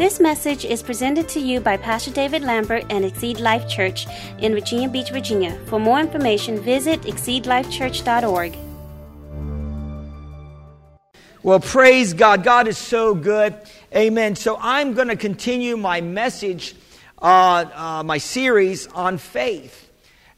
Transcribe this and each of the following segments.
This message is presented to you by Pastor David Lambert and Exceed Life Church in Virginia Beach, Virginia. For more information, visit exceedlifechurch.org. Well, praise God. God is so good. Amen. So I'm going to continue my message, uh, uh, my series on faith.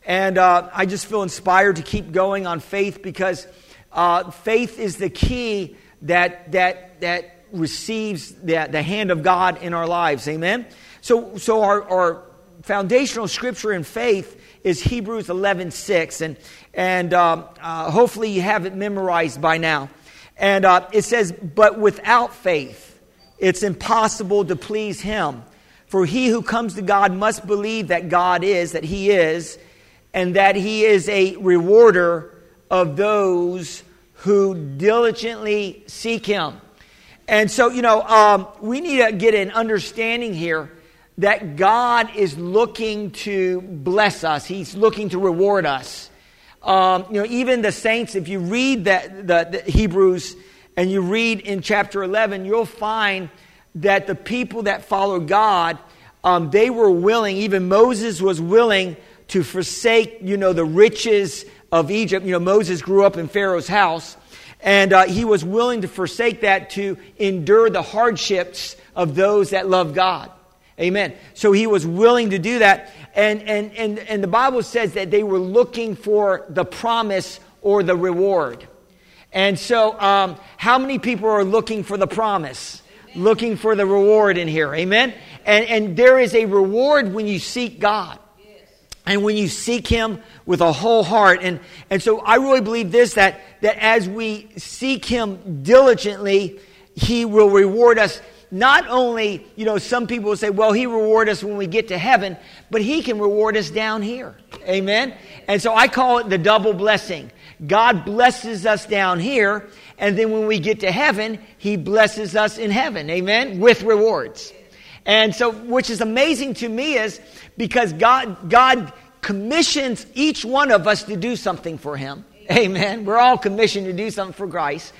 And uh, I just feel inspired to keep going on faith because uh, faith is the key that, that, that receives the, the hand of God in our lives. Amen? So, so our, our foundational scripture in faith is Hebrews 11 6. And, and um, uh, hopefully you have it memorized by now. And uh, it says, But without faith, it's impossible to please Him. For he who comes to God must believe that God is, that He is, and that He is a rewarder of those who diligently seek Him. And so, you know, um, we need to get an understanding here that God is looking to bless us, He's looking to reward us. Um, you know, even the saints, if you read that, the, the Hebrews and you read in chapter 11, you'll find that the people that follow God, um, they were willing, even Moses was willing to forsake, you know, the riches of Egypt. You know, Moses grew up in Pharaoh's house. And uh, he was willing to forsake that to endure the hardships of those that love God. Amen. So he was willing to do that. And, and, and, and the Bible says that they were looking for the promise or the reward. And so, um, how many people are looking for the promise? Amen. Looking for the reward in here. Amen. And, and there is a reward when you seek God. And when you seek Him with a whole heart. And, and so I really believe this that, that as we seek Him diligently, He will reward us. Not only, you know, some people will say, well, He reward us when we get to heaven, but He can reward us down here. Amen? And so I call it the double blessing. God blesses us down here, and then when we get to heaven, He blesses us in heaven. Amen? With rewards. And so, which is amazing to me is because God, God commissions each one of us to do something for Him. Amen. We're all commissioned to do something for Christ.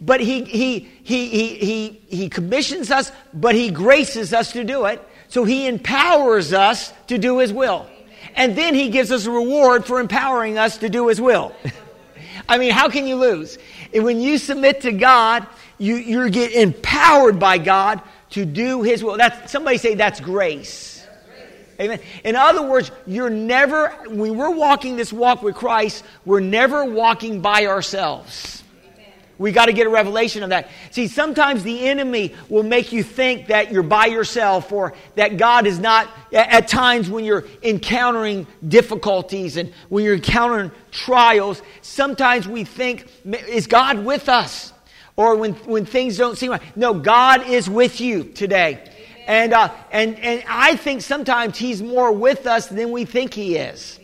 But he, he, he, he, he, he commissions us, but He graces us to do it. So He empowers us to do His will. And then He gives us a reward for empowering us to do His will. I mean, how can you lose? When you submit to God, you, you get empowered by God to do His will. That's, somebody say that's grace. Amen. In other words, you're never, when we're walking this walk with Christ, we're never walking by ourselves. We got to get a revelation of that. See, sometimes the enemy will make you think that you're by yourself or that God is not, at times when you're encountering difficulties and when you're encountering trials, sometimes we think, is God with us? Or when, when things don't seem right. No, God is with you today. And, uh, and, and I think sometimes He's more with us than we think He is.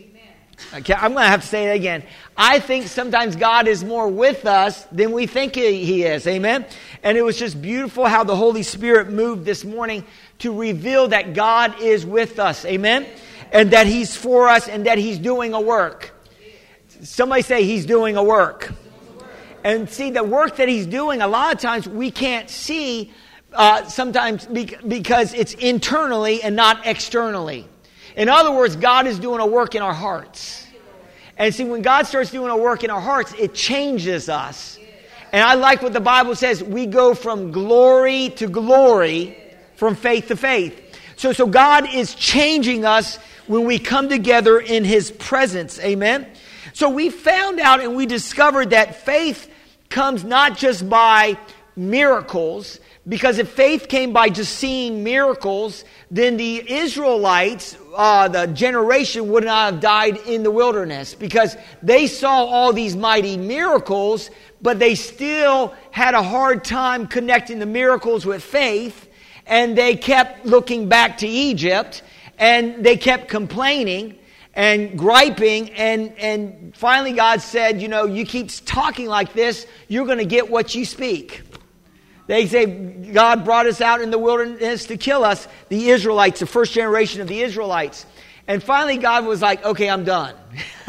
Okay, I'm going to have to say it again. I think sometimes God is more with us than we think He is. Amen? And it was just beautiful how the Holy Spirit moved this morning to reveal that God is with us. Amen? And that He's for us and that He's doing a work. Somebody say He's doing a work. And see, the work that he's doing, a lot of times we can't see uh, sometimes because it's internally and not externally. In other words, God is doing a work in our hearts. And see, when God starts doing a work in our hearts, it changes us. And I like what the Bible says we go from glory to glory, from faith to faith. So, so God is changing us when we come together in His presence. Amen? So we found out and we discovered that faith comes not just by miracles, because if faith came by just seeing miracles, then the Israelites, uh, the generation, would not have died in the wilderness because they saw all these mighty miracles, but they still had a hard time connecting the miracles with faith, and they kept looking back to Egypt, and they kept complaining and griping and and finally God said, you know, you keep talking like this, you're going to get what you speak. They say God brought us out in the wilderness to kill us, the Israelites, the first generation of the Israelites. And finally God was like, "Okay, I'm done."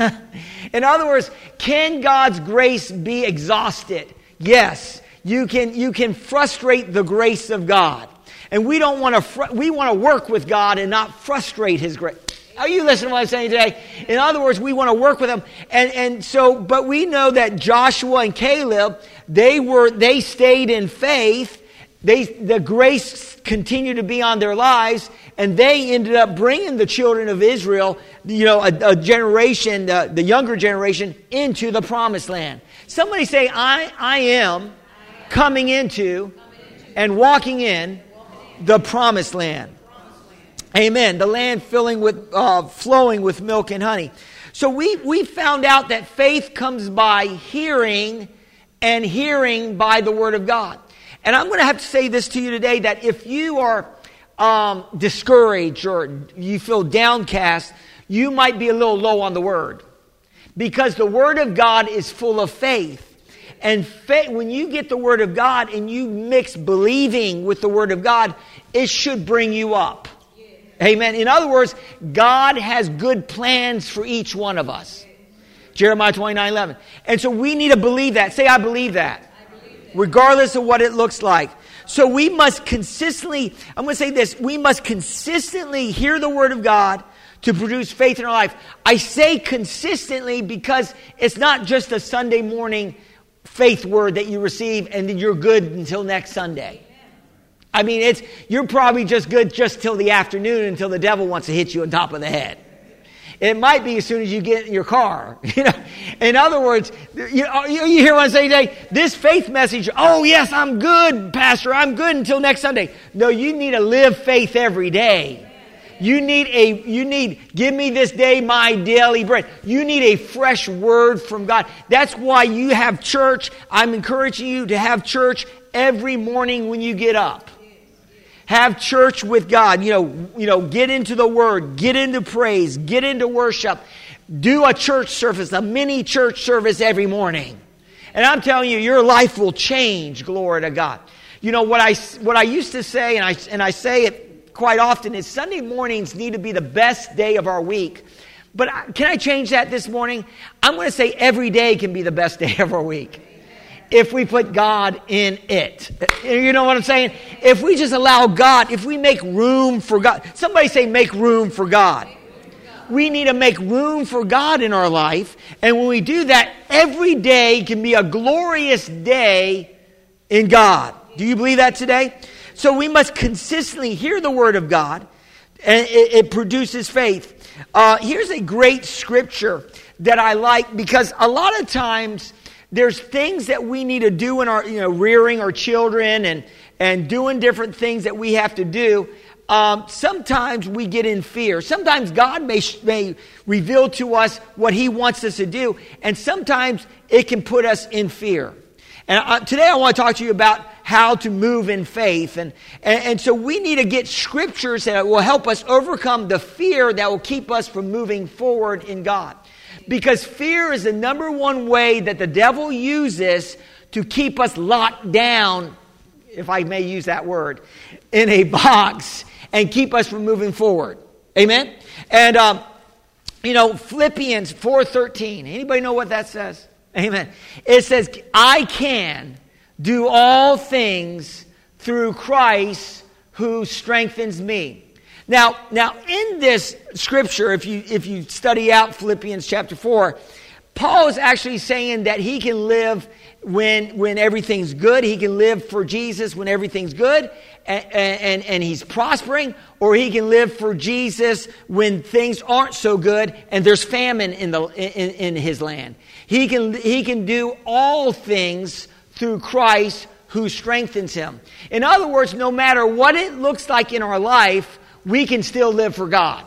in other words, can God's grace be exhausted? Yes. You can you can frustrate the grace of God. And we don't want to, fr- we want to work with God and not frustrate His grace. Are you listening to what I'm saying today? In other words, we want to work with them. And, and so, but we know that Joshua and Caleb, they were, they stayed in faith. They, the grace continued to be on their lives, and they ended up bringing the children of Israel, you know, a, a generation, the, the younger generation, into the promised land. Somebody say, I, I am coming into and walking in the promised land. Amen. The land filling with, uh, flowing with milk and honey. So we, we found out that faith comes by hearing and hearing by the word of God. And I'm going to have to say this to you today that if you are um, discouraged or you feel downcast, you might be a little low on the word. Because the word of God is full of faith. And faith, when you get the word of God and you mix believing with the word of God, it should bring you up. Amen. In other words, God has good plans for each one of us. Jeremiah 29 11. And so we need to believe that. Say, I believe that. I believe. Regardless of what it looks like. So we must consistently, I'm going to say this, we must consistently hear the word of God to produce faith in our life. I say consistently because it's not just a Sunday morning faith word that you receive and then you're good until next Sunday. I mean, it's, you're probably just good just till the afternoon until the devil wants to hit you on top of the head. It might be as soon as you get in your car. You know, in other words, you, you hear what I'm saying today? This faith message, oh yes, I'm good, Pastor, I'm good until next Sunday. No, you need to live faith every day. You need a, you need, give me this day my daily bread. You need a fresh word from God. That's why you have church. I'm encouraging you to have church every morning when you get up. Have church with God. You know, you know, get into the word, get into praise, get into worship. Do a church service, a mini church service every morning. And I'm telling you, your life will change. Glory to God. You know what I what I used to say, and I and I say it quite often is Sunday mornings need to be the best day of our week. But can I change that this morning? I'm going to say every day can be the best day of our week if we put God in it. You know what I'm saying? If we just allow God, if we make room for God, somebody say, make room for God. We need to make room for God in our life. And when we do that, every day can be a glorious day in God. Do you believe that today? So we must consistently hear the word of God, and it, it produces faith. Uh, here's a great scripture that I like because a lot of times there's things that we need to do in our, you know, rearing our children and, and doing different things that we have to do. Um, sometimes we get in fear. Sometimes God may, may reveal to us what He wants us to do, and sometimes it can put us in fear. And uh, today I want to talk to you about how to move in faith. And, and, and, so we need to get scriptures that will help us overcome the fear that will keep us from moving forward in God. Because fear is the number one way that the devil uses to keep us locked down, if I may use that word, in a box and keep us from moving forward. Amen? And, um, you know, Philippians 4.13. Anybody know what that says? Amen. It says, I can do all things through Christ who strengthens me. Now, now in this scripture, if you if you study out Philippians chapter four, Paul is actually saying that he can live when when everything's good. He can live for Jesus when everything's good and, and, and he's prospering, or he can live for Jesus when things aren't so good and there's famine in the in, in his land. He can he can do all things through Christ who strengthens him. In other words, no matter what it looks like in our life, we can still live for God.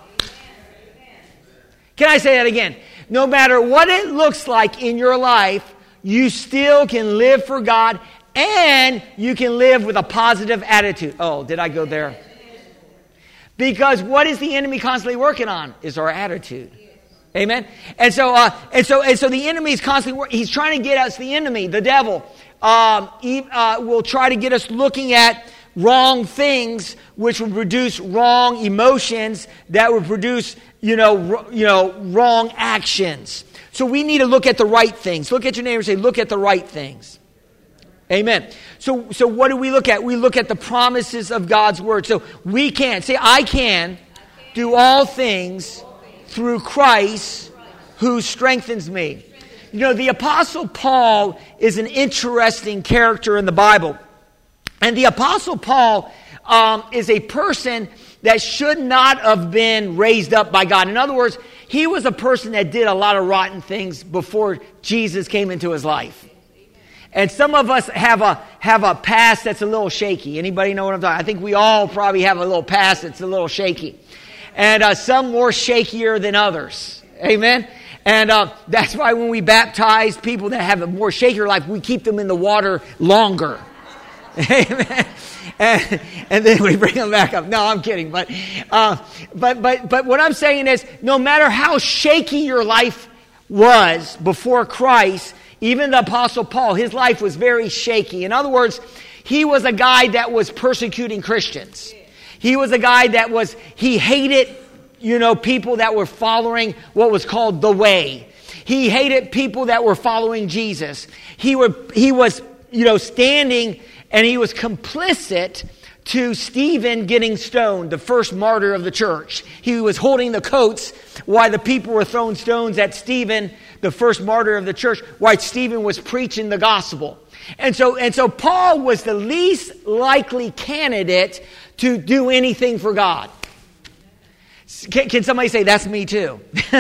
Can I say that again? No matter what it looks like in your life, you still can live for God and you can live with a positive attitude. Oh, did I go there? Because what is the enemy constantly working on is our attitude. Amen. And so, uh, and so, and so, the enemy is constantly he's trying to get us. The enemy, the devil, um, he, uh, will try to get us looking at wrong things, which would produce wrong emotions that would produce, you know, you know, wrong actions. So we need to look at the right things. Look at your neighbor and say, look at the right things. Amen. So, so what do we look at? We look at the promises of God's word. So we can say, I can do all things through Christ who strengthens me. You know, the Apostle Paul is an interesting character in the Bible. And the Apostle Paul um, is a person that should not have been raised up by God. In other words, he was a person that did a lot of rotten things before Jesus came into his life. And some of us have a have a past that's a little shaky. Anybody know what I'm talking? I think we all probably have a little past that's a little shaky, and uh, some more shakier than others. Amen. And uh, that's why when we baptize people that have a more shakier life, we keep them in the water longer. Amen. And, and, then we bring them back up. No, I'm kidding. But, uh, but, but, but what I'm saying is, no matter how shaky your life was before Christ, even the Apostle Paul, his life was very shaky. In other words, he was a guy that was persecuting Christians. He was a guy that was, he hated, you know, people that were following what was called the way. He hated people that were following Jesus. He, were, he was, you know, standing and he was complicit to Stephen getting stoned, the first martyr of the church. He was holding the coats while the people were throwing stones at Stephen, the first martyr of the church, while Stephen was preaching the gospel. And so, and so Paul was the least likely candidate to do anything for God. Can, can, somebody say, that's me too?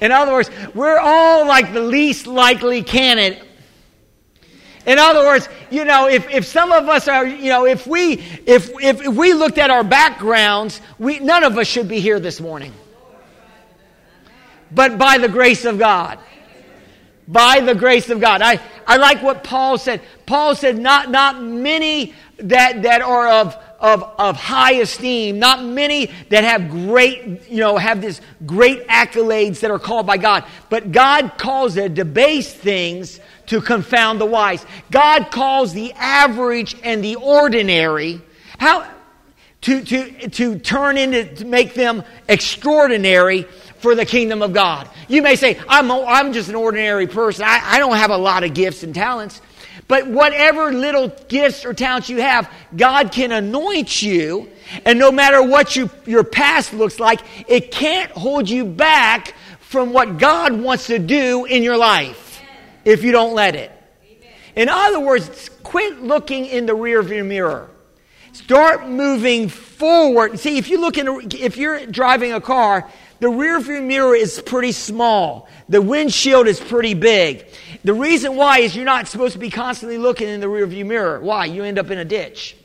In other words, we're all like the least likely candidate in other words, you know, if, if some of us are, you know, if we if, if, if we looked at our backgrounds, we none of us should be here this morning. But by the grace of God. By the grace of God. I, I like what Paul said. Paul said, not, not many that, that are of, of, of high esteem, not many that have great, you know, have this great accolades that are called by God. But God calls it debased things to confound the wise. God calls the average and the ordinary how to, to, to turn into to make them extraordinary for the kingdom of God. You may say, I'm, I'm just an ordinary person. I, I don't have a lot of gifts and talents. But whatever little gifts or talents you have, God can anoint you. And no matter what you, your past looks like, it can't hold you back from what God wants to do in your life if you don't let it. In other words, quit looking in the rearview mirror. Start moving forward. See, if you look in, if you're driving a car, the rearview mirror is pretty small. The windshield is pretty big. The reason why is you're not supposed to be constantly looking in the rearview mirror. Why? You end up in a ditch.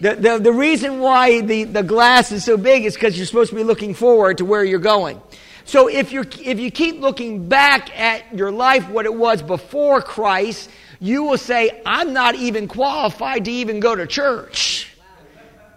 The, the, the reason why the, the glass is so big is because you're supposed to be looking forward to where you're going. So if, you if you keep looking back at your life, what it was before Christ, you will say, I'm not even qualified to even go to church.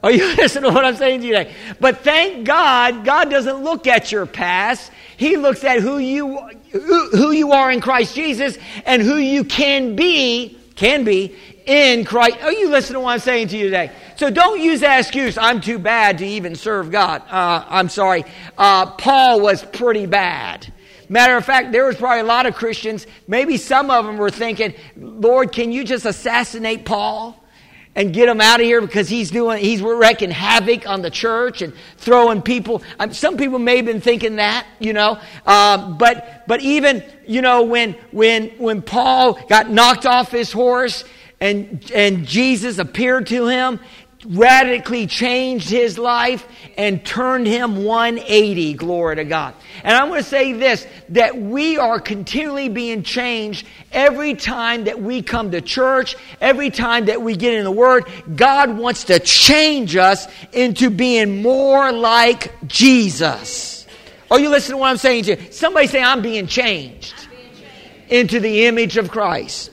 Are you listening to what I'm saying to you today? But thank God, God doesn't look at your past. He looks at who you, who, who you are in Christ Jesus and who you can be, can be in Christ. Oh, you listen to what I'm saying to you today? So don't use that excuse, I'm too bad to even serve God. Uh, I'm sorry. Uh, Paul was pretty bad. Matter of fact, there was probably a lot of Christians, maybe some of them were thinking, Lord, can you just assassinate Paul? and get him out of here because he's doing he's wreaking havoc on the church and throwing people um, some people may have been thinking that you know uh, but but even you know when when when paul got knocked off his horse and, and Jesus appeared to him, radically changed his life, and turned him 180. Glory to God. And I'm going to say this that we are continually being changed every time that we come to church, every time that we get in the Word. God wants to change us into being more like Jesus. Are you listening to what I'm saying to you? Somebody say, I'm being changed, I'm being changed. into the image of Christ.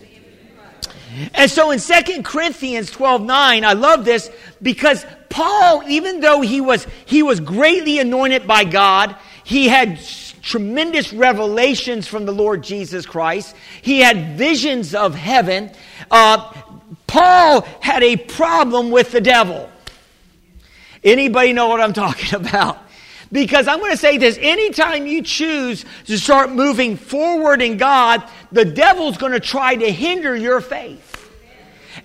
And so in 2 Corinthians 12 9, I love this because Paul, even though he was, he was greatly anointed by God, he had tremendous revelations from the Lord Jesus Christ, he had visions of heaven. Uh, Paul had a problem with the devil. Anybody know what I'm talking about? Because I'm going to say this anytime you choose to start moving forward in God, the devil's going to try to hinder your faith.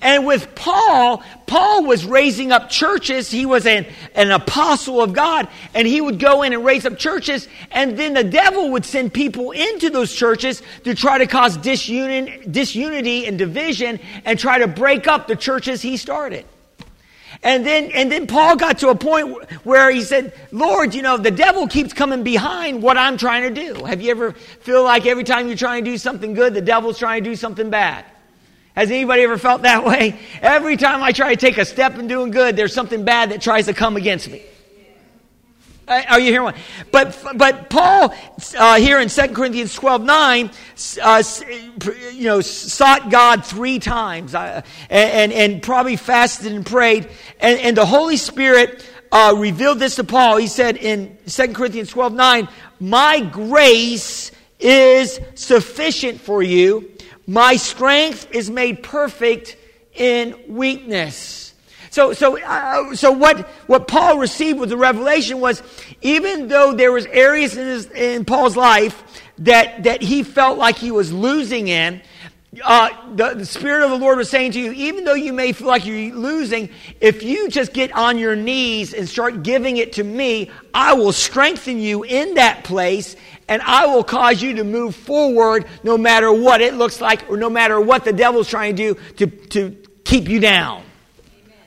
And with Paul, Paul was raising up churches. He was an, an apostle of God, and he would go in and raise up churches, and then the devil would send people into those churches to try to cause disunity, disunity and division and try to break up the churches he started. And then, and then Paul got to a point where he said, Lord, you know, the devil keeps coming behind what I'm trying to do. Have you ever feel like every time you're trying to do something good, the devil's trying to do something bad? Has anybody ever felt that way? Every time I try to take a step in doing good, there's something bad that tries to come against me. Uh, are you hearing one? But, but Paul, uh, here in 2 Corinthians 12 9, uh, you know, sought God three times uh, and, and, and, probably fasted and prayed. And, and the Holy Spirit uh, revealed this to Paul. He said in 2 Corinthians 12 9, My grace is sufficient for you. My strength is made perfect in weakness. So, so, uh, so what, what Paul received with the revelation was even though there was areas in, his, in Paul's life that, that he felt like he was losing in, uh, the, the, Spirit of the Lord was saying to you, even though you may feel like you're losing, if you just get on your knees and start giving it to me, I will strengthen you in that place and I will cause you to move forward no matter what it looks like or no matter what the devil's trying to do to, to keep you down.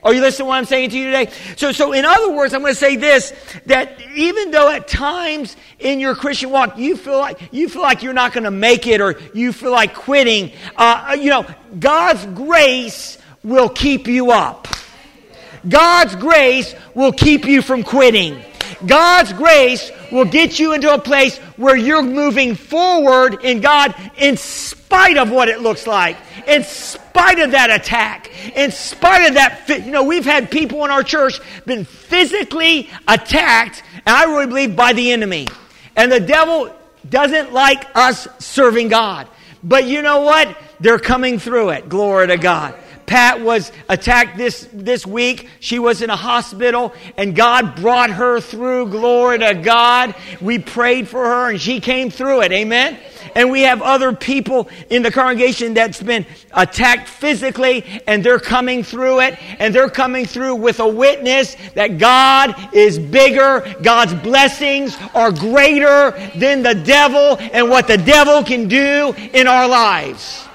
Are you listening to what I'm saying to you today? So, so in other words, I'm going to say this, that even though at times in your Christian walk you feel like, you feel like you're not going to make it or you feel like quitting, uh, you know, God's grace will keep you up. God's grace will keep you from quitting. God's grace will get you into a place where you're moving forward in God in spite of what it looks like, in spite of that attack, in spite of that. You know, we've had people in our church been physically attacked, and I really believe by the enemy. And the devil doesn't like us serving God. But you know what? They're coming through it. Glory to God. Pat was attacked this, this week. She was in a hospital and God brought her through. Glory to God. We prayed for her and she came through it. Amen. And we have other people in the congregation that's been attacked physically and they're coming through it and they're coming through with a witness that God is bigger. God's blessings are greater than the devil and what the devil can do in our lives.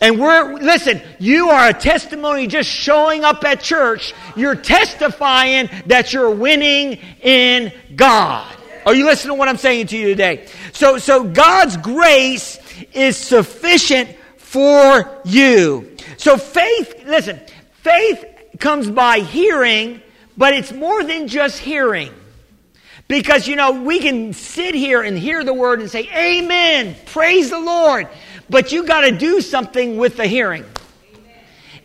And we're, listen, you are a testimony just showing up at church. You're testifying that you're winning in God. Are you listening to what I'm saying to you today? So, so God's grace is sufficient for you. So faith, listen, faith comes by hearing, but it's more than just hearing. Because, you know, we can sit here and hear the word and say, Amen, praise the Lord. But you got to do something with the hearing.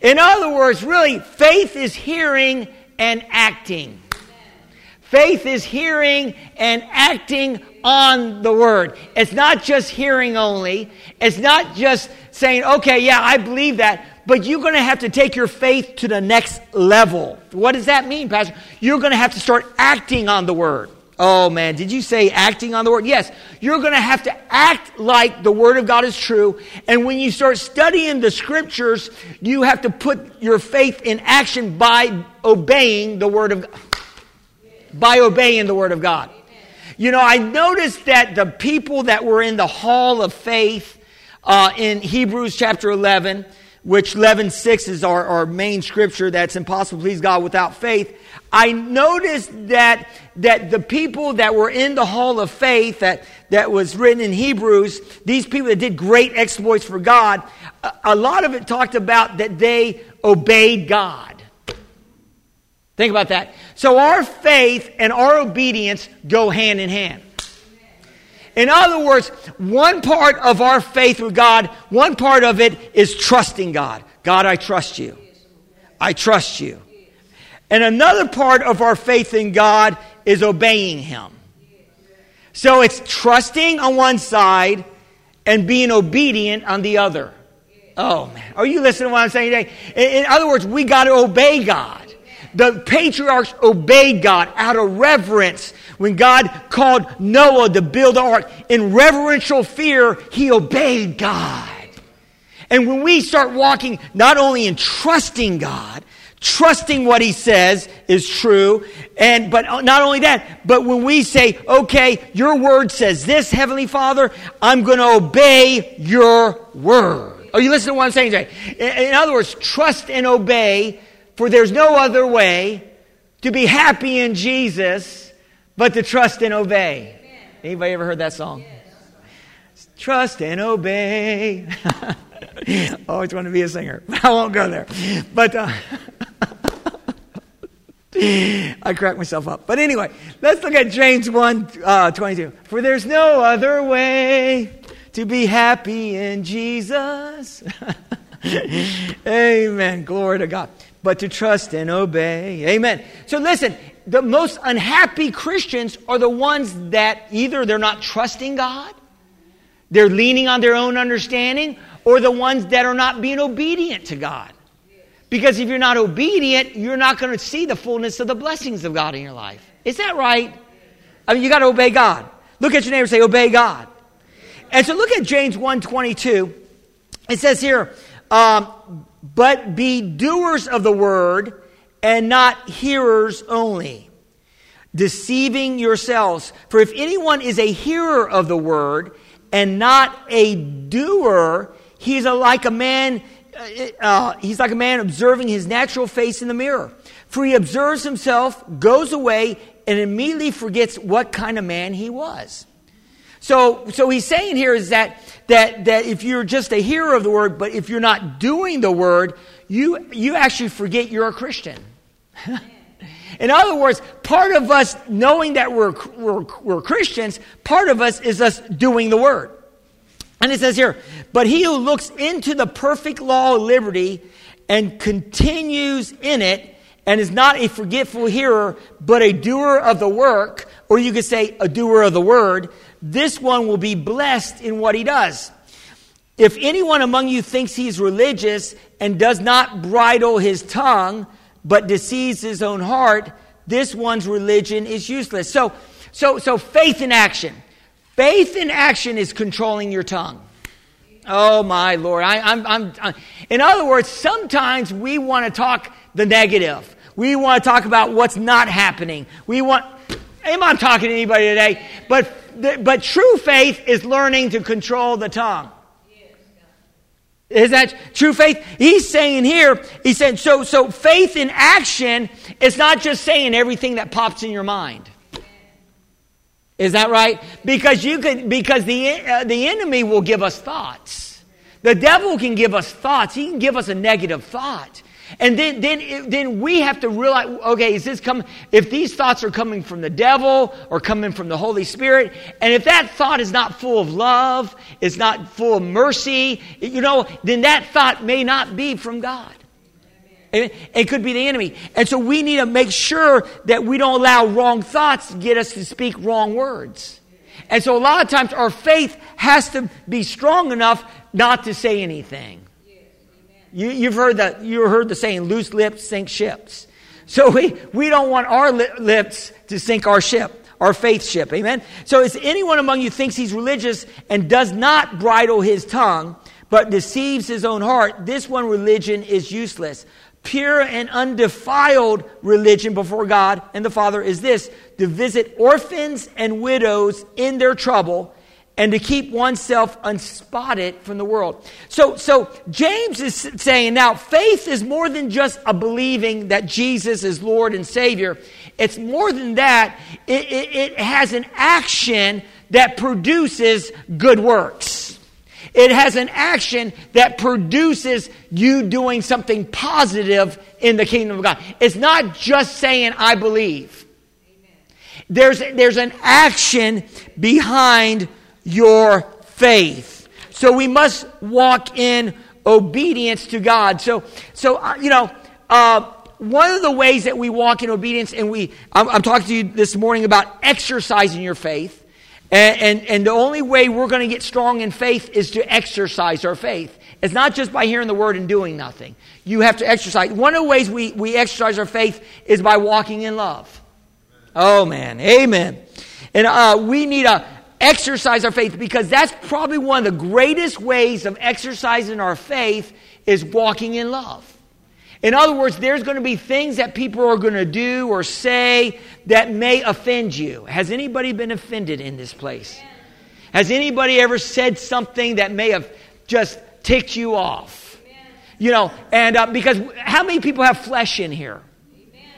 In other words, really, faith is hearing and acting. Faith is hearing and acting on the word. It's not just hearing only. It's not just saying, okay, yeah, I believe that. But you're going to have to take your faith to the next level. What does that mean, Pastor? You're going to have to start acting on the word. Oh man, did you say acting on the word? Yes, you're going to have to act like the word of God is true. And when you start studying the scriptures, you have to put your faith in action by obeying the word of God. By obeying the word of God. You know, I noticed that the people that were in the hall of faith uh, in Hebrews chapter 11, which 11.6 is our, our main scripture that's impossible to please God without faith. I noticed that, that the people that were in the hall of faith that, that was written in Hebrews, these people that did great exploits for God, a, a lot of it talked about that they obeyed God. Think about that. So our faith and our obedience go hand in hand. In other words, one part of our faith with God, one part of it is trusting God. God, I trust you. I trust you. And another part of our faith in God is obeying Him. So it's trusting on one side and being obedient on the other. Oh man, are you listening to what I'm saying today? In, other words, we got to obey God. The patriarchs obeyed God out of reverence. When God called Noah to build the ark, in reverential fear, he obeyed God. And when we start walking not only in trusting God, trusting what he says is true and but not only that but when we say okay your word says this heavenly father i'm going to obey your word are you listening to what i'm saying today in, in other words trust and obey for there's no other way to be happy in jesus but to trust and obey anybody ever heard that song trust and obey always want to be a singer i won't go there but uh, I crack myself up. But anyway, let's look at James 1 uh, 22. For there's no other way to be happy in Jesus. Amen. Glory to God. But to trust and obey. Amen. So listen, the most unhappy Christians are the ones that either they're not trusting God, they're leaning on their own understanding, or the ones that are not being obedient to God. Because if you're not obedient, you're not going to see the fullness of the blessings of God in your life. Is that right? I mean, you got to obey God. Look at your neighbor say, obey God. And so look at James 1.22. It says here, um, but be doers of the word and not hearers only, deceiving yourselves. For if anyone is a hearer of the word and not a doer, he's a, like a man uh, uh, he's like a man observing his natural face in the mirror. For he observes himself, goes away, and immediately forgets what kind of man he was. So, so he's saying here is that, that, that if you're just a hearer of the word, but if you're not doing the word, you, you actually forget you're a Christian. In other words, part of us knowing that we're, we're, we're Christians, part of us is us doing the word. And it says here, but he who looks into the perfect law of liberty and continues in it and is not a forgetful hearer, but a doer of the work, or you could say a doer of the word, this one will be blessed in what he does. If anyone among you thinks he's religious and does not bridle his tongue, but deceives his own heart, this one's religion is useless. So, so, so faith in action. Faith in action is controlling your tongue. Oh my Lord. I, I'm, I'm, I'm, in other words, sometimes we want to talk the negative. We want to talk about what's not happening. We want, am I talking to anybody today? But, but true faith is learning to control the tongue. Is that true faith? He's saying here, he said, so, so faith in action is not just saying everything that pops in your mind. Is that right? Because you could, because the, uh, the enemy will give us thoughts. The devil can give us thoughts. He can give us a negative thought. And then, then, then we have to realize, okay, is this coming, if these thoughts are coming from the devil or coming from the Holy Spirit, and if that thought is not full of love, is not full of mercy, you know, then that thought may not be from God. It could be the enemy. And so we need to make sure that we don't allow wrong thoughts to get us to speak wrong words. And so a lot of times our faith has to be strong enough not to say anything. You, have heard that, you heard the saying, loose lips sink ships. So we, we don't want our lips to sink our ship, our faith ship. Amen? So if anyone among you thinks he's religious and does not bridle his tongue, but deceives his own heart, this one religion is useless pure and undefiled religion before God and the Father is this to visit orphans and widows in their trouble and to keep oneself unspotted from the world. So, so James is saying now faith is more than just a believing that Jesus is Lord and Savior. It's more than that. It, it, it has an action that produces good works. It has an action that produces you doing something positive in the kingdom of God. It's not just saying, I believe. There's, there's an action behind your faith. So we must walk in obedience to God. So, so uh, you know, uh, one of the ways that we walk in obedience, and we, I'm, I'm talking to you this morning about exercising your faith. And, and, and, the only way we're going to get strong in faith is to exercise our faith. It's not just by hearing the word and doing nothing. You have to exercise. One of the ways we, we exercise our faith is by walking in love. Oh, man. Amen. And uh, we need a, exercise our faith because that's probably one of the greatest ways of exercising our faith is walking in love. In other words, there's going to be things that people are going to do or say that may offend you. Has anybody been offended in this place? Has anybody ever said something that may have just ticked you off? You know, and uh, because how many people have flesh in here?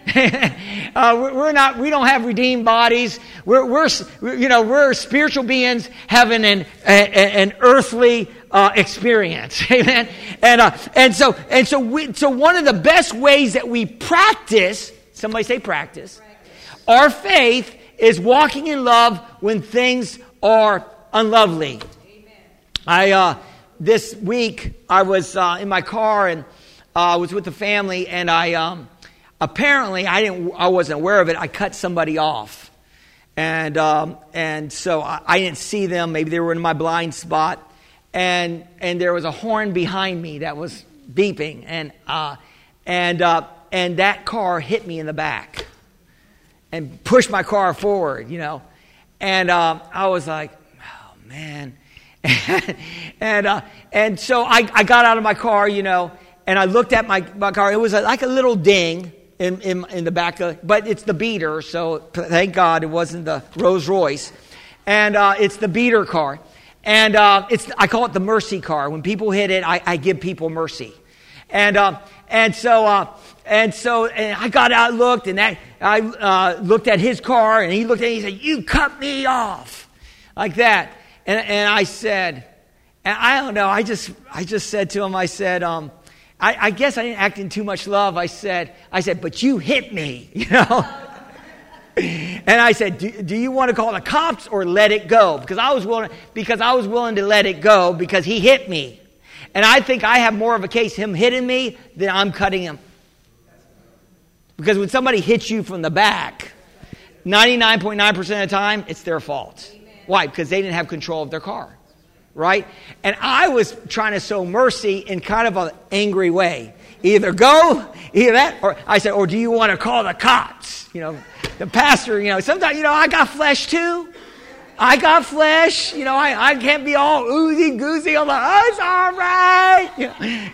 uh, we're not, we don't have redeemed bodies. We're, we're, you know, we're spiritual beings having an, an earthly uh, experience. Amen. And, uh, and so, and so, we, so one of the best ways that we practice, somebody say practice, practice. our faith is walking in love when things are unlovely. Amen. I, uh, this week, I was uh, in my car and I uh, was with the family and I, um, apparently I didn't I wasn't aware of it. I cut somebody off, and um, and so I, I, didn't see them. Maybe they were in my blind spot, and and there was a horn behind me that was beeping, and uh, and uh, and that car hit me in the back, and pushed my car forward. You know, and uh, I was like, oh man. and uh, and so I, I got out of my car, you know, and I looked at my, my car. It was like a little ding, in, in, in the back of, but it's the beater, so thank God it wasn't the Rolls Royce. And uh, it's the beater car. And uh, it's, I call it the mercy car. When people hit it, I, I give people mercy. And, uh, and so, uh, and so and I got out, looked, and that, I uh, looked at his car, and he looked at me and he said, You cut me off. Like that. And, and I said, and I don't know, I just, I just said to him, I said, um, I, I guess I didn't act in too much love. I said, I said, but you hit me, you know? and I said, do, do, you want to call the cops or let it go? Because I was willing, because I was willing to let it go because he hit me. And I think I have more of a case him hitting me than I'm cutting him. Because when somebody hits you from the back, 99.9% of the time, it's their fault. Why? Because they didn't have control of their car right? And I was trying to show mercy in kind of an angry way. Either go, either that, or I said, or do you want to call the cops? You know, the pastor, you know, sometimes, you know, I got flesh too. I got flesh. You know, I, I can't be all oozy goozy. I'm like, oh, it's all right.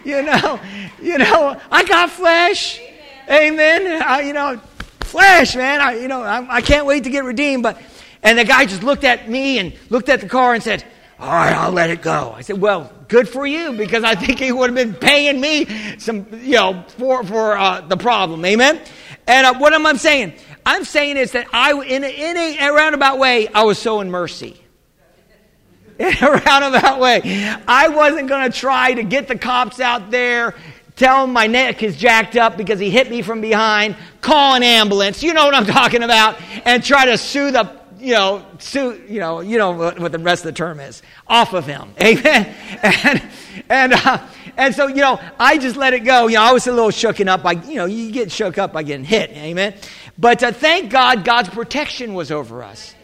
You, you know, you know, I got flesh. Amen. Amen. I, you know, flesh, man. I, you know, I, I can't wait to get redeemed. But, and the guy just looked at me and looked at the car and said, all right, I'll let it go. I said, well, good for you because I think he would have been paying me some, you know, for, for uh, the problem. Amen? And uh, what am I saying? I'm saying is that I, in a, in a roundabout way, I was so in mercy. In a roundabout way. I wasn't going to try to get the cops out there, tell my neck is jacked up because he hit me from behind, call an ambulance, you know what I'm talking about, and try to sue the you know, sue, you know, you know what the rest of the term is, off of him. Amen. And and uh, and so you know, I just let it go. You know, I was a little shooken up by you know, you get shook up by getting hit. Amen. But uh, thank God, God's protection was over us.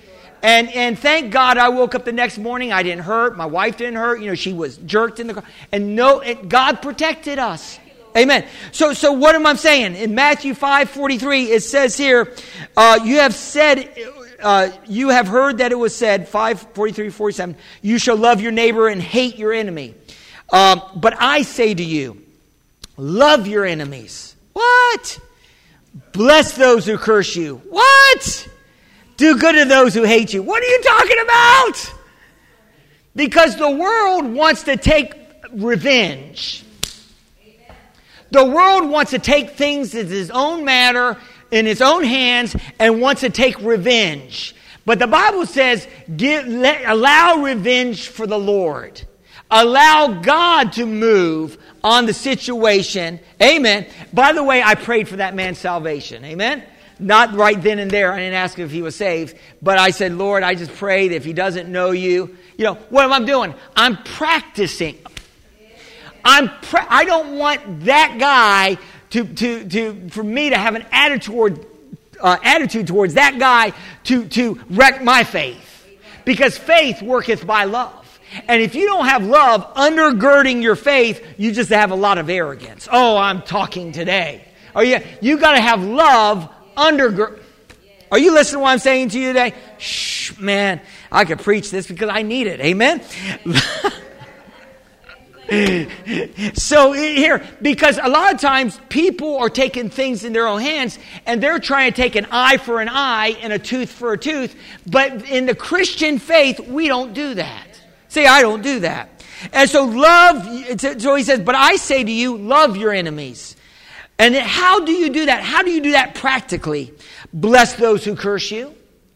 And, and thank God I woke up the next morning. I didn't hurt. My wife didn't hurt. You know, she was jerked in the car. And no, it, God protected us. Amen. So, so what am I saying? In Matthew 5 43, it says here, uh, you have said, uh, you have heard that it was said, 543, 47, you shall love your neighbor and hate your enemy. Um, but I say to you, love your enemies. What? Bless those who curse you. What? Do good to those who hate you. What are you talking about? Because the world wants to take revenge. The world wants to take things as its own matter in its own hands and wants to take revenge. But the Bible says, give, let, allow revenge for the Lord. Allow God to move on the situation. Amen. By the way, I prayed for that man's salvation. Amen. Not right then and there. I didn't ask if he was saved. But I said, Lord, I just pray that if he doesn't know you, you know, what am I doing? I'm practicing. I'm pra- I don't want that guy to, to, to, for me to have an attitude, uh, attitude towards that guy to, to wreck my faith. Because faith worketh by love. And if you don't have love undergirding your faith, you just have a lot of arrogance. Oh, I'm talking today. Oh yeah, you got to have love undergird. Are you listening to what I'm saying to you today? Shh, man, I could preach this because I need it. Amen? so here, because a lot of times people are taking things in their own hands and they're trying to take an eye for an eye and a tooth for a tooth. But in the Christian faith, we don't do that. See, I don't do that. And so love, so he says, but I say to you, love your enemies. And how do you do that? How do you do that practically? Bless those who curse you.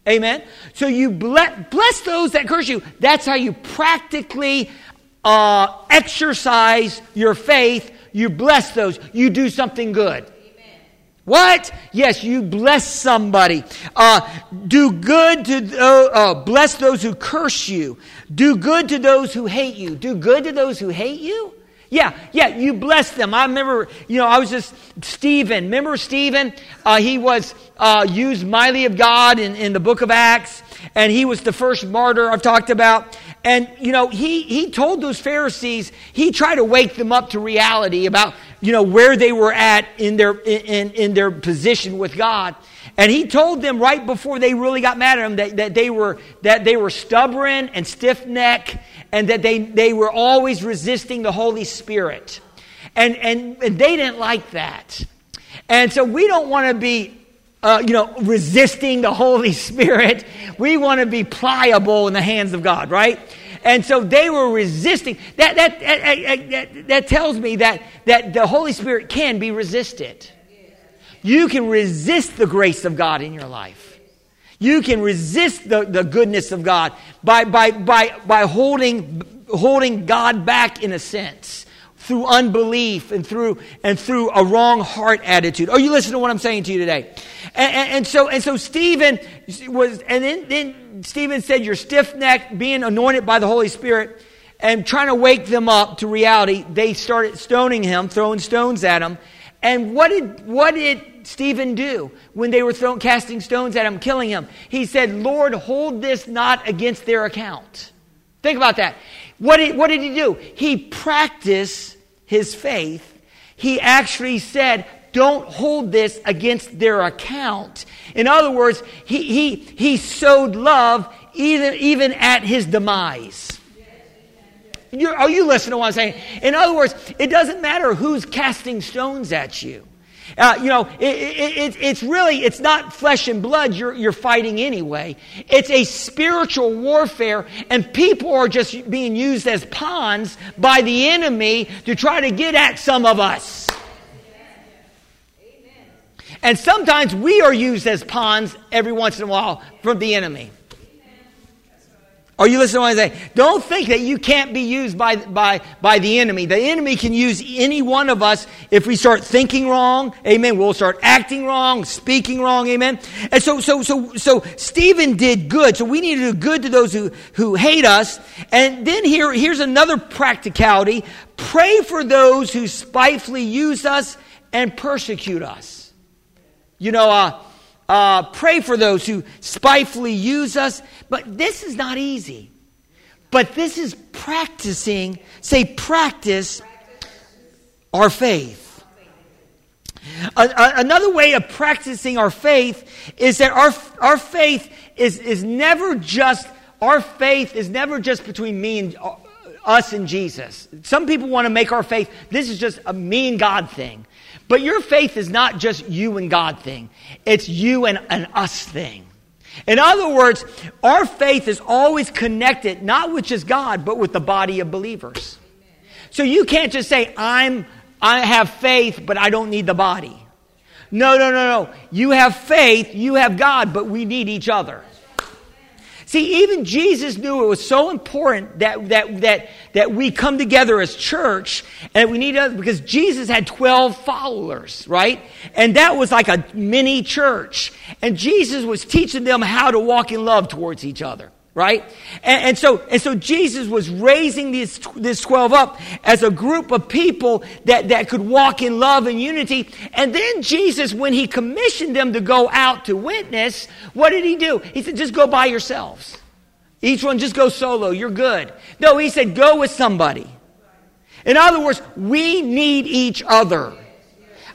Amen. So you bless, bless those that curse you. That's how you practically uh, exercise your faith, you bless those, you do something good. Amen. What? Yes, you bless somebody. Uh, do good to uh, uh, bless those who curse you. Do good to those who hate you. Do good to those who hate you. Yeah, yeah, you bless them. I remember, you know, I was just Stephen. Remember Stephen? Uh, he was uh, used mightily of God in, in the book of Acts, and he was the first martyr I've talked about. And, you know, he, he told those Pharisees, he tried to wake them up to reality about, you know, where they were at in their, in, in their position with God. And he told them right before they really got mad at him that, that, they, were, that they were stubborn and stiff necked and that they, they were always resisting the Holy Spirit. And, and, and they didn't like that. And so we don't want to be uh, you know, resisting the Holy Spirit. We want to be pliable in the hands of God, right? And so they were resisting. That, that, that, that, that tells me that, that the Holy Spirit can be resisted. You can resist the grace of God in your life. You can resist the, the goodness of God by, by, by, by holding, holding God back in a sense through unbelief and through and through a wrong heart attitude. Are you listening to what I'm saying to you today? And, and, and so and so Stephen was and then, then Stephen said you're stiff necked, being anointed by the Holy Spirit, and trying to wake them up to reality. They started stoning him, throwing stones at him. And what did what did Stephen do when they were throwing casting stones at him, killing him? He said, Lord, hold this not against their account. Think about that. What did, what did he do? He practiced his faith, he actually said, don't hold this against their account. In other words, he, he, he sowed love even, even at his demise. You're, are you listening to what I'm saying? In other words, it doesn't matter who's casting stones at you. Uh, you know, it, it, it's really, it's not flesh and blood you're, you're fighting anyway. It's a spiritual warfare, and people are just being used as pawns by the enemy to try to get at some of us. And sometimes we are used as pawns every once in a while from the enemy. Are you listening to what I'm saying? Don't think that you can't be used by, by, by the enemy. The enemy can use any one of us if we start thinking wrong. Amen. We'll start acting wrong, speaking wrong. Amen. And so, so, so, so Stephen did good. So we need to do good to those who, who hate us. And then here, here's another practicality. Pray for those who spitefully use us and persecute us. You know, uh, uh, pray for those who spitefully use us. But this is not easy. But this is practicing, say, practice our faith. another way of practicing our faith is that our, our faith is, is never just, our faith is never just between me and uh, us and Jesus. Some people want to make our faith, this is just a me and God thing. But your faith is not just you and God thing. It's you and an us thing. In other words, our faith is always connected, not with just God, but with the body of believers. So you can't just say, I'm, I have faith, but I don't need the body. No, no, no, no. You have faith, you have God, but we need each other. See, even Jesus knew it was so important that, that, that, that we come together as church and we need others because Jesus had 12 followers, right? And that was like a mini church. And Jesus was teaching them how to walk in love towards each other right? And, and, so, and so Jesus was raising this, this 12 up as a group of people that, that could walk in love and unity. And then Jesus, when he commissioned them to go out to witness, what did he do? He said, just go by yourselves. Each one just go solo. You're good. No, he said, go with somebody. In other words, we need each other.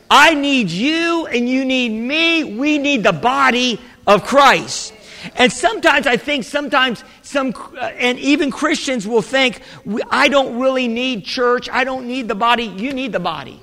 I need you and you need me. We need the body of Christ. And sometimes I think sometimes some, uh, and even Christians will think, I don't really need church. I don't need the body. You need the body.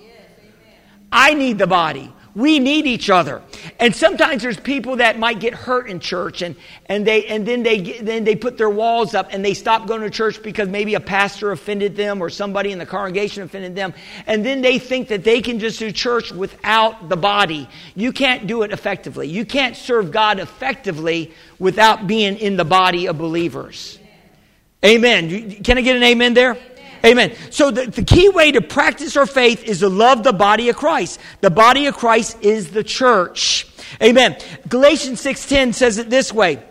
I need the body. We need each other. And sometimes there's people that might get hurt in church and, and, they, and then, they, then they put their walls up and they stop going to church because maybe a pastor offended them or somebody in the congregation offended them. And then they think that they can just do church without the body. You can't do it effectively. You can't serve God effectively without being in the body of believers. Amen. Can I get an amen there? Amen. So the, the key way to practice our faith is to love the body of Christ. The body of Christ is the church. Amen. Galatians 6:10 says it this way.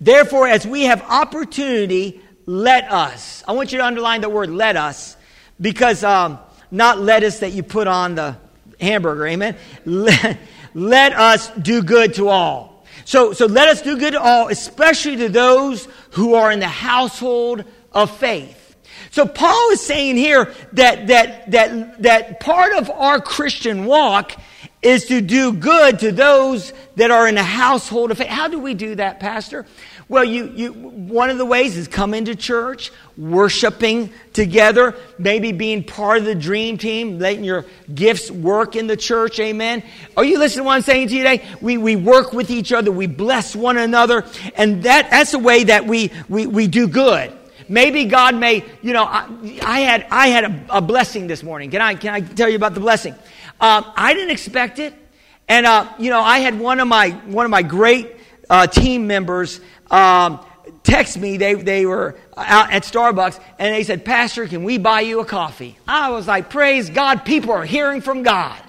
Therefore, as we have opportunity, let us. I want you to underline the word let us because um, not lettuce that you put on the hamburger. Amen. Let, let us do good to all. So, so let us do good to all, especially to those who are in the household of faith. So Paul is saying here that, that, that, that part of our Christian walk is to do good to those that are in a household of faith. How do we do that, Pastor? Well, you, you, one of the ways is come into church, worshiping together, maybe being part of the dream team, letting your gifts work in the church. Amen. Are you listening to what I'm saying to you today? We, we work with each other, we bless one another, and that, that's the way that we, we, we do good. Maybe God may, you know, I, I had, I had a, a, blessing this morning. Can I, can I tell you about the blessing? Um, I didn't expect it. And, uh, you know, I had one of my, one of my great uh, team members um, text me. They, they were out at Starbucks and they said, Pastor, can we buy you a coffee? I was like, praise God, people are hearing from God.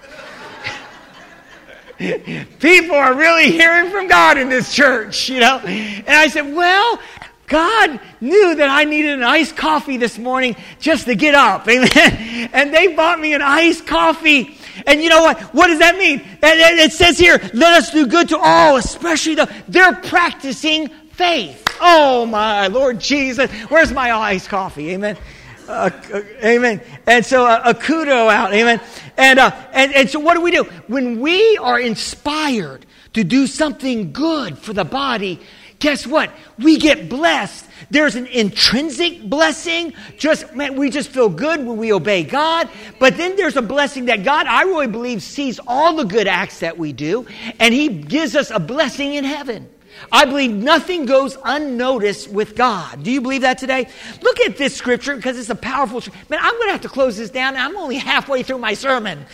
people are really hearing from God in this church, you know? And I said, well, God knew that I needed an iced coffee this morning just to get up. Amen. And they bought me an iced coffee. And you know what? What does that mean? It says here, let us do good to all, especially the, they're practicing faith. Oh my Lord Jesus. Where's my iced coffee? Amen. Uh, uh, amen. And so uh, a kudo out. Amen. And, uh, and, and so what do we do? When we are inspired to do something good for the body, guess what? We get blessed. There's an intrinsic blessing. Just, man, we just feel good when we obey God. But then there's a blessing that God, I really believe, sees all the good acts that we do, and He gives us a blessing in heaven. I believe nothing goes unnoticed with God. Do you believe that today? Look at this scripture because it's a powerful. Man, I'm going to have to close this down. I'm only halfway through my sermon.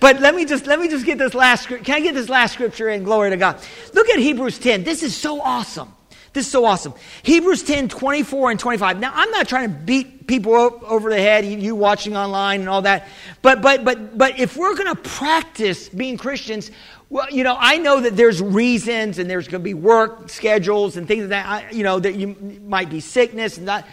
But let me just let me just get this last. Can I get this last scripture in? Glory to God. Look at Hebrews 10. This is so awesome. This is so awesome. Hebrews 10, 24 and 25. Now, I'm not trying to beat people over the head, you watching online and all that. But, but, but, but if we're going to practice being Christians, well, you know, I know that there's reasons and there's going to be work schedules and things like that, I, you know, that you might be sickness and that.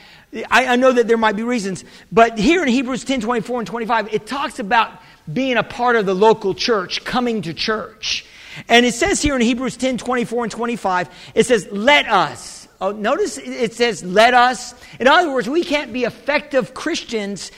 I, I know that there might be reasons. But here in Hebrews 10, 24 and 25, it talks about being a part of the local church, coming to church. And it says here in Hebrews 10 24 and 25, it says, Let us. Oh, notice it says, Let us. In other words, we can't be effective Christians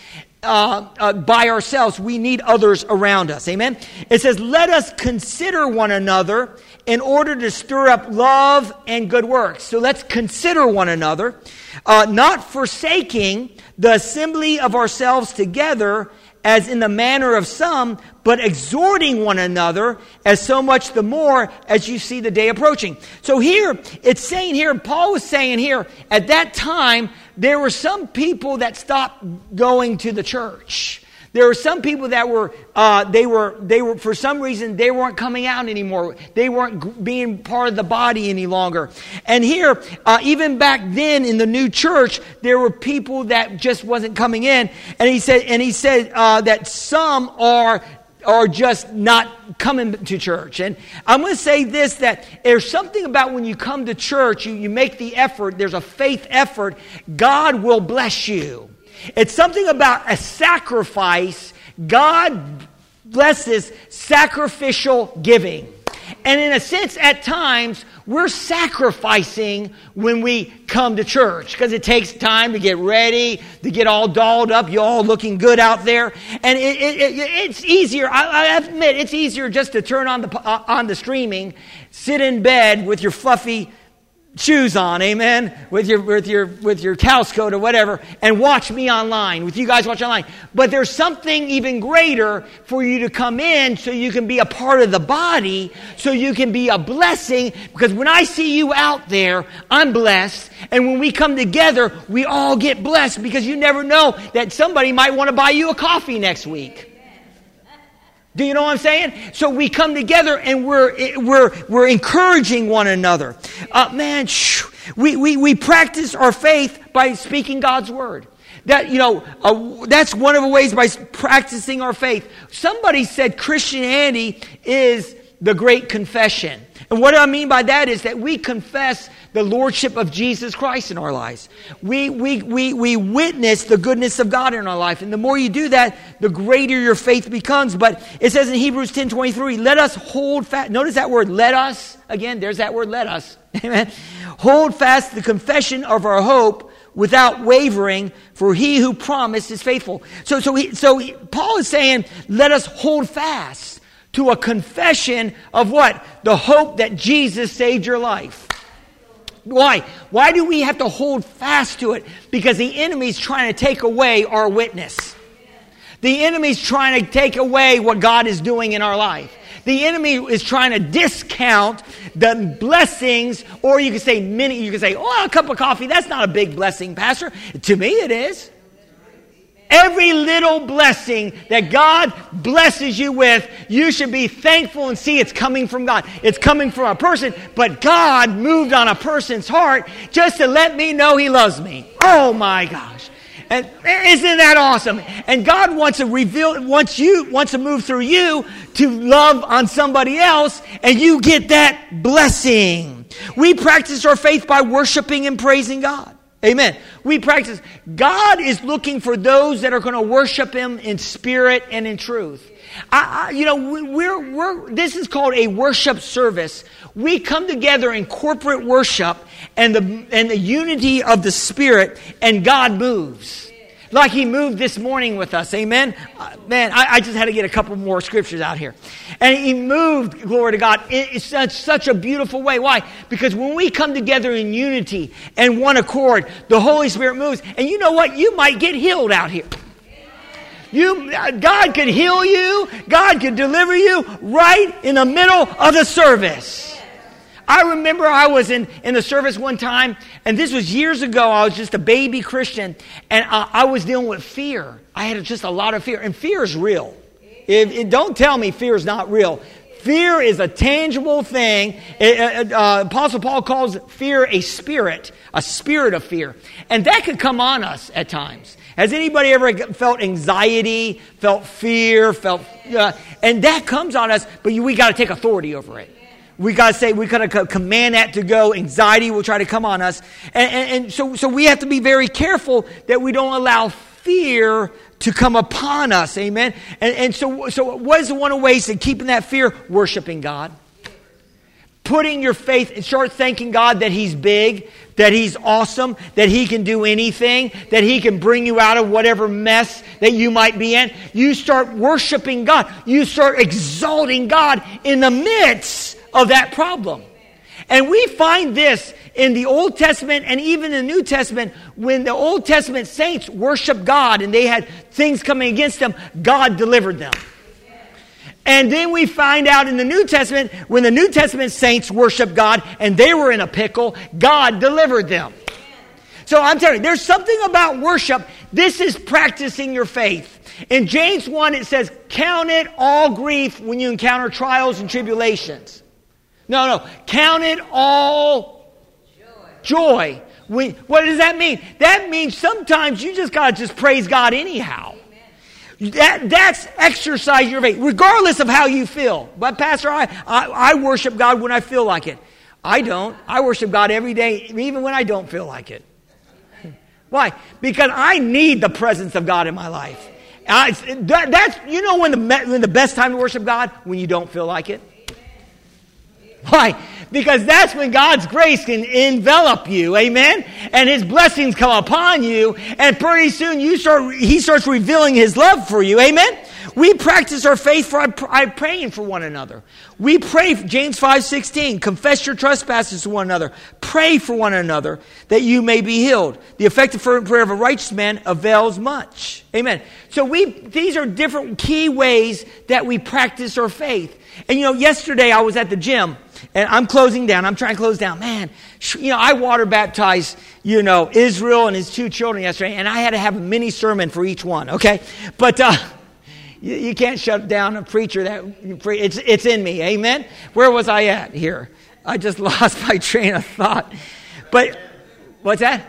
uh, uh, by ourselves. We need others around us. Amen? It says, Let us consider one another in order to stir up love and good works. So let's consider one another, uh, not forsaking the assembly of ourselves together as in the manner of some, but exhorting one another as so much the more as you see the day approaching. So here, it's saying here, Paul was saying here, at that time, there were some people that stopped going to the church. There were some people that were, uh, they were, they were, for some reason, they weren't coming out anymore. They weren't being part of the body any longer. And here, uh, even back then in the new church, there were people that just wasn't coming in. And he said, and he said uh, that some are are just not coming to church. And I'm going to say this that there's something about when you come to church, you, you make the effort, there's a faith effort, God will bless you. It's something about a sacrifice. God blesses sacrificial giving. And in a sense, at times, we're sacrificing when we come to church because it takes time to get ready, to get all dolled up. You all looking good out there, and it, it, it, it's easier. I, I, admit it's easier just to turn on the uh, on the streaming, sit in bed with your fluffy shoes on, amen, with your, with your, with your house coat or whatever, and watch me online, with you guys watch online. But there's something even greater for you to come in so you can be a part of the body, so you can be a blessing, because when I see you out there, I'm blessed. And when we come together, we all get blessed because you never know that somebody might want to buy you a coffee next week. Do you know what I'm saying? So we come together and we're, we're, we're encouraging one another. Uh, man, shh, we, we, we practice our faith by speaking God's word. That, you know, uh, that's one of the ways by practicing our faith. Somebody said Christianity is the great confession. And what I mean by that is that we confess the lordship of Jesus Christ in our lives. We, we, we, we witness the goodness of God in our life. And the more you do that, the greater your faith becomes. But it says in Hebrews 10 23, let us hold fast. Notice that word, let us. Again, there's that word, let us. Amen. Hold fast the confession of our hope without wavering, for he who promised is faithful. So, so, he, so he, Paul is saying, let us hold fast to a confession of what? The hope that Jesus saved your life. Why? Why do we have to hold fast to it? Because the enemy's trying to take away our witness. The enemy's trying to take away what God is doing in our life. The enemy is trying to discount the blessings, or you can say many, you can say, oh, a cup of coffee, that's not a big blessing, Pastor. To me, it is. Every little blessing that God blesses you with, you should be thankful and see it's coming from God. It's coming from a person, but God moved on a person's heart just to let me know He loves me. Oh my gosh. And isn't that awesome? And God wants to reveal, wants you, wants to move through you to love on somebody else, and you get that blessing. We practice our faith by worshiping and praising God. Amen. We practice. God is looking for those that are going to worship Him in spirit and in truth. I, I, you know, we're, we're, this is called a worship service. We come together in corporate worship and the, and the unity of the Spirit, and God moves like he moved this morning with us. Amen. Uh, man, I, I, just had to get a couple more scriptures out here. And he moved, glory to God, in such, such a beautiful way. Why? Because when we come together in unity and one accord, the Holy Spirit moves. And you know what? You might get healed out here. You, uh, God could heal you. God could deliver you right in the middle of the service. I remember I was in, in the service one time, and this was years ago. I was just a baby Christian, and I, I was dealing with fear. I had just a lot of fear, and fear is real. Don't tell me fear is not real. Fear is a tangible thing. It, uh, Apostle Paul calls fear a spirit, a spirit of fear. And that could come on us at times. Has anybody ever felt anxiety, felt fear, felt, uh, and that comes on us, but we got to take authority over it we got to say, we got to command that to go. Anxiety will try to come on us. And, and, and, so, so we have to be very careful that we don't allow fear to come upon us. Amen. And, and so, so what is one of the ways of keeping that fear? Worshiping God. Putting your faith and start thanking God that He's big, that He's awesome, that He can do anything, that He can bring you out of whatever mess that you might be in. You start worshiping God. You start exalting God in the midst of that problem. And we find this in the Old Testament and even in the New Testament when the Old Testament saints worshiped God and they had things coming against them, God delivered them. And then we find out in the New Testament when the New Testament saints worshiped God and they were in a pickle, God delivered them. So I'm telling you, there's something about worship. This is practicing your faith. In James 1, it says, Count it all grief when you encounter trials and tribulations. No, no. Count it all joy. joy. what does that mean? That means sometimes you just got to just praise God anyhow. That, that's exercise your faith, regardless of how you feel. But, Pastor, I, I, I worship God when I feel like it. I don't. I worship God every day, even when I don't feel like it. Why? Because I need the presence of God in my life. I, that, that's, you know when the, when the best time to worship God? When you don't feel like it. Why? Because that's when God's grace can envelop you, amen? And His blessings come upon you, and pretty soon you start, He starts revealing His love for you, amen? We practice our faith by praying for one another. We pray, James 5 16, confess your trespasses to one another. Pray for one another that you may be healed. The effective fervent prayer of a righteous man avails much. Amen. So we, these are different key ways that we practice our faith. And you know, yesterday I was at the gym and I'm closing down. I'm trying to close down. Man, you know, I water baptized, you know, Israel and his two children yesterday and I had to have a mini sermon for each one, okay? But, uh, you, you can't shut down a preacher that it's, it's in me. Amen. Where was I at here? I just lost my train of thought. But what's that?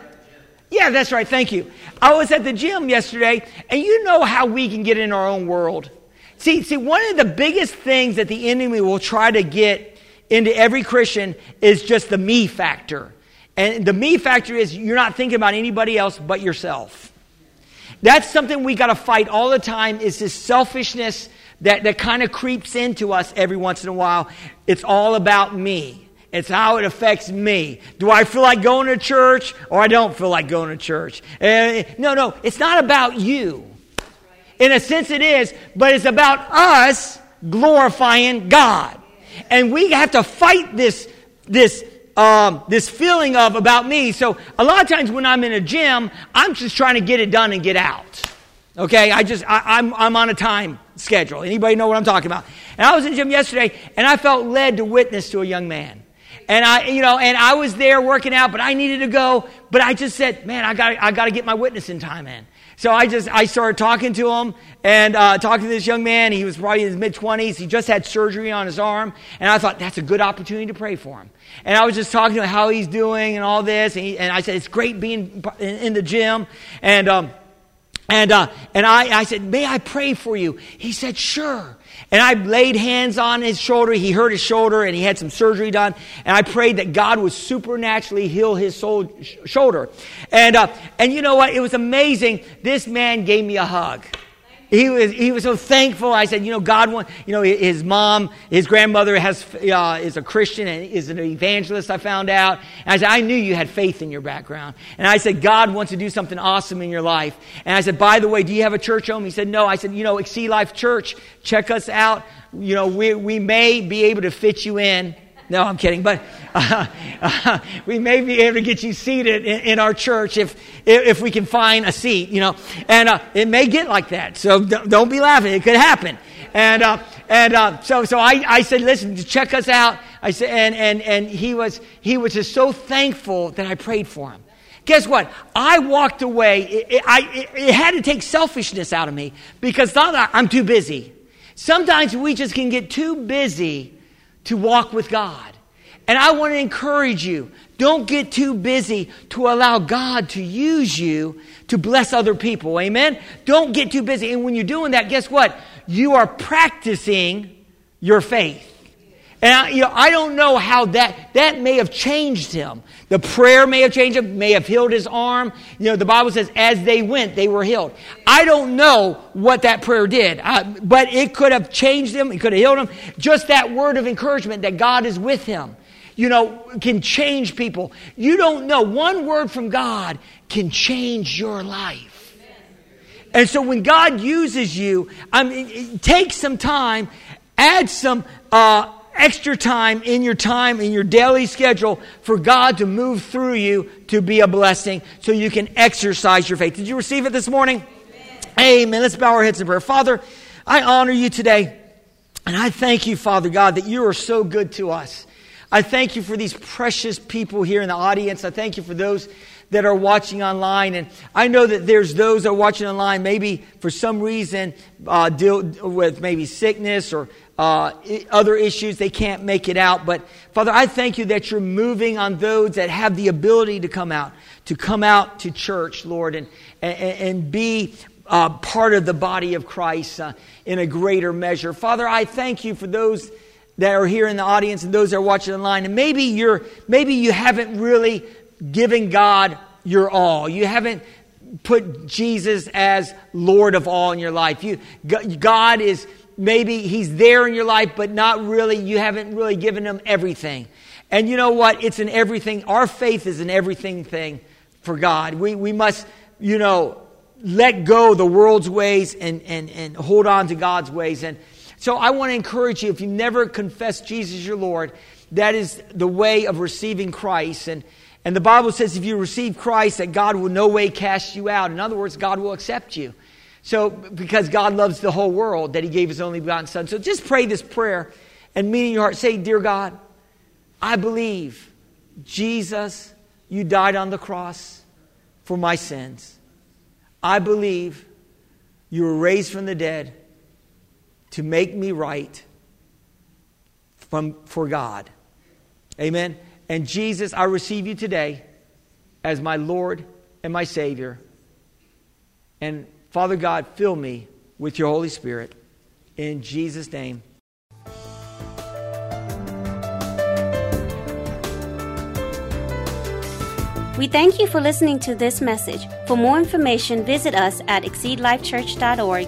Yeah, that's right. Thank you. I was at the gym yesterday, and you know how we can get in our own world. See, see, one of the biggest things that the enemy will try to get into every Christian is just the me factor. And the me factor is you're not thinking about anybody else but yourself. That's something we got to fight all the time is this selfishness that, that kind of creeps into us every once in a while. It's all about me. It's how it affects me. Do I feel like going to church or I don't feel like going to church? Uh, no, no, it's not about you. In a sense, it is, but it's about us glorifying God. And we have to fight this, this um, this feeling of about me. So a lot of times when I'm in a gym, I'm just trying to get it done and get out. Okay, I just I, I'm I'm on a time schedule. Anybody know what I'm talking about? And I was in gym yesterday, and I felt led to witness to a young man. And I, you know, and I was there working out, but I needed to go. But I just said, man, I got I got to get my witnessing time in. So I just, I started talking to him and uh, talking to this young man. He was probably in his mid 20s. He just had surgery on his arm. And I thought, that's a good opportunity to pray for him. And I was just talking to him how he's doing and all this. And, he, and I said, it's great being in, in the gym. And, um, and, uh, and I, I said, may I pray for you? He said, sure. And I laid hands on his shoulder. He hurt his shoulder and he had some surgery done. And I prayed that God would supernaturally heal his soul, sh- shoulder. And, uh, and you know what? It was amazing. This man gave me a hug. He was, he was so thankful. I said, you know, God, want, you know, his mom, his grandmother has, uh, is a Christian and is an evangelist, I found out. And I said, I knew you had faith in your background. And I said, God wants to do something awesome in your life. And I said, by the way, do you have a church home? He said, no. I said, you know, Exceed Life Church, check us out. You know, we, we may be able to fit you in. No, I'm kidding. But uh, uh, we may be able to get you seated in, in, our church if, if we can find a seat, you know. And uh, it may get like that. So don't be laughing. It could happen. And, uh, and uh, so, so I, I said, listen, check us out. I said, and, and, and he, was, he was just so thankful that I prayed for him. Guess what? I walked away. It, it, I, it, it had to take selfishness out of me because thought I'm too busy. Sometimes we just can get too busy to walk with God. And I want to encourage you don't get too busy to allow God to use you to bless other people. Amen? Don't get too busy. And when you're doing that, guess what? You are practicing your faith. And I, you know, I don't know how that, that may have changed him. The prayer may have changed him, may have healed his arm. You know, the Bible says, as they went, they were healed. I don't know what that prayer did, but it could have changed him. It could have healed him. Just that word of encouragement that God is with him, you know, can change people. You don't know. One word from God can change your life. And so when God uses you, I mean, take some time, add some, uh, extra time in your time, in your daily schedule for God to move through you to be a blessing so you can exercise your faith. Did you receive it this morning? Amen. Amen. Let's bow our heads in prayer. Father, I honor you today. And I thank you, Father God, that you are so good to us. I thank you for these precious people here in the audience. I thank you for those that are watching online. And I know that there's those that are watching online, maybe for some reason, uh, deal with maybe sickness or uh, other issues, they can't make it out. But Father, I thank you that you're moving on those that have the ability to come out, to come out to church, Lord, and, and, and be uh, part of the body of Christ uh, in a greater measure. Father, I thank you for those that are here in the audience and those that are watching online. And maybe you're, maybe you haven't really given God your all. You haven't put Jesus as Lord of all in your life. You, God is maybe he's there in your life, but not really, you haven't really given him everything. And you know what? It's an everything. Our faith is an everything thing for God. We, we must, you know, let go the world's ways and, and, and hold on to God's ways. And so I want to encourage you, if you've never confessed Jesus your Lord, that is the way of receiving Christ. And, and the Bible says if you receive Christ, that God will no way cast you out. In other words, God will accept you. So, because God loves the whole world, that He gave His only begotten Son. So just pray this prayer and mean in your heart, say, Dear God, I believe, Jesus, you died on the cross for my sins. I believe you were raised from the dead to make me right from, for God. Amen. And Jesus, I receive you today as my Lord and my Savior. And Father God, fill me with your Holy Spirit. In Jesus' name. We thank you for listening to this message. For more information, visit us at exceedlifechurch.org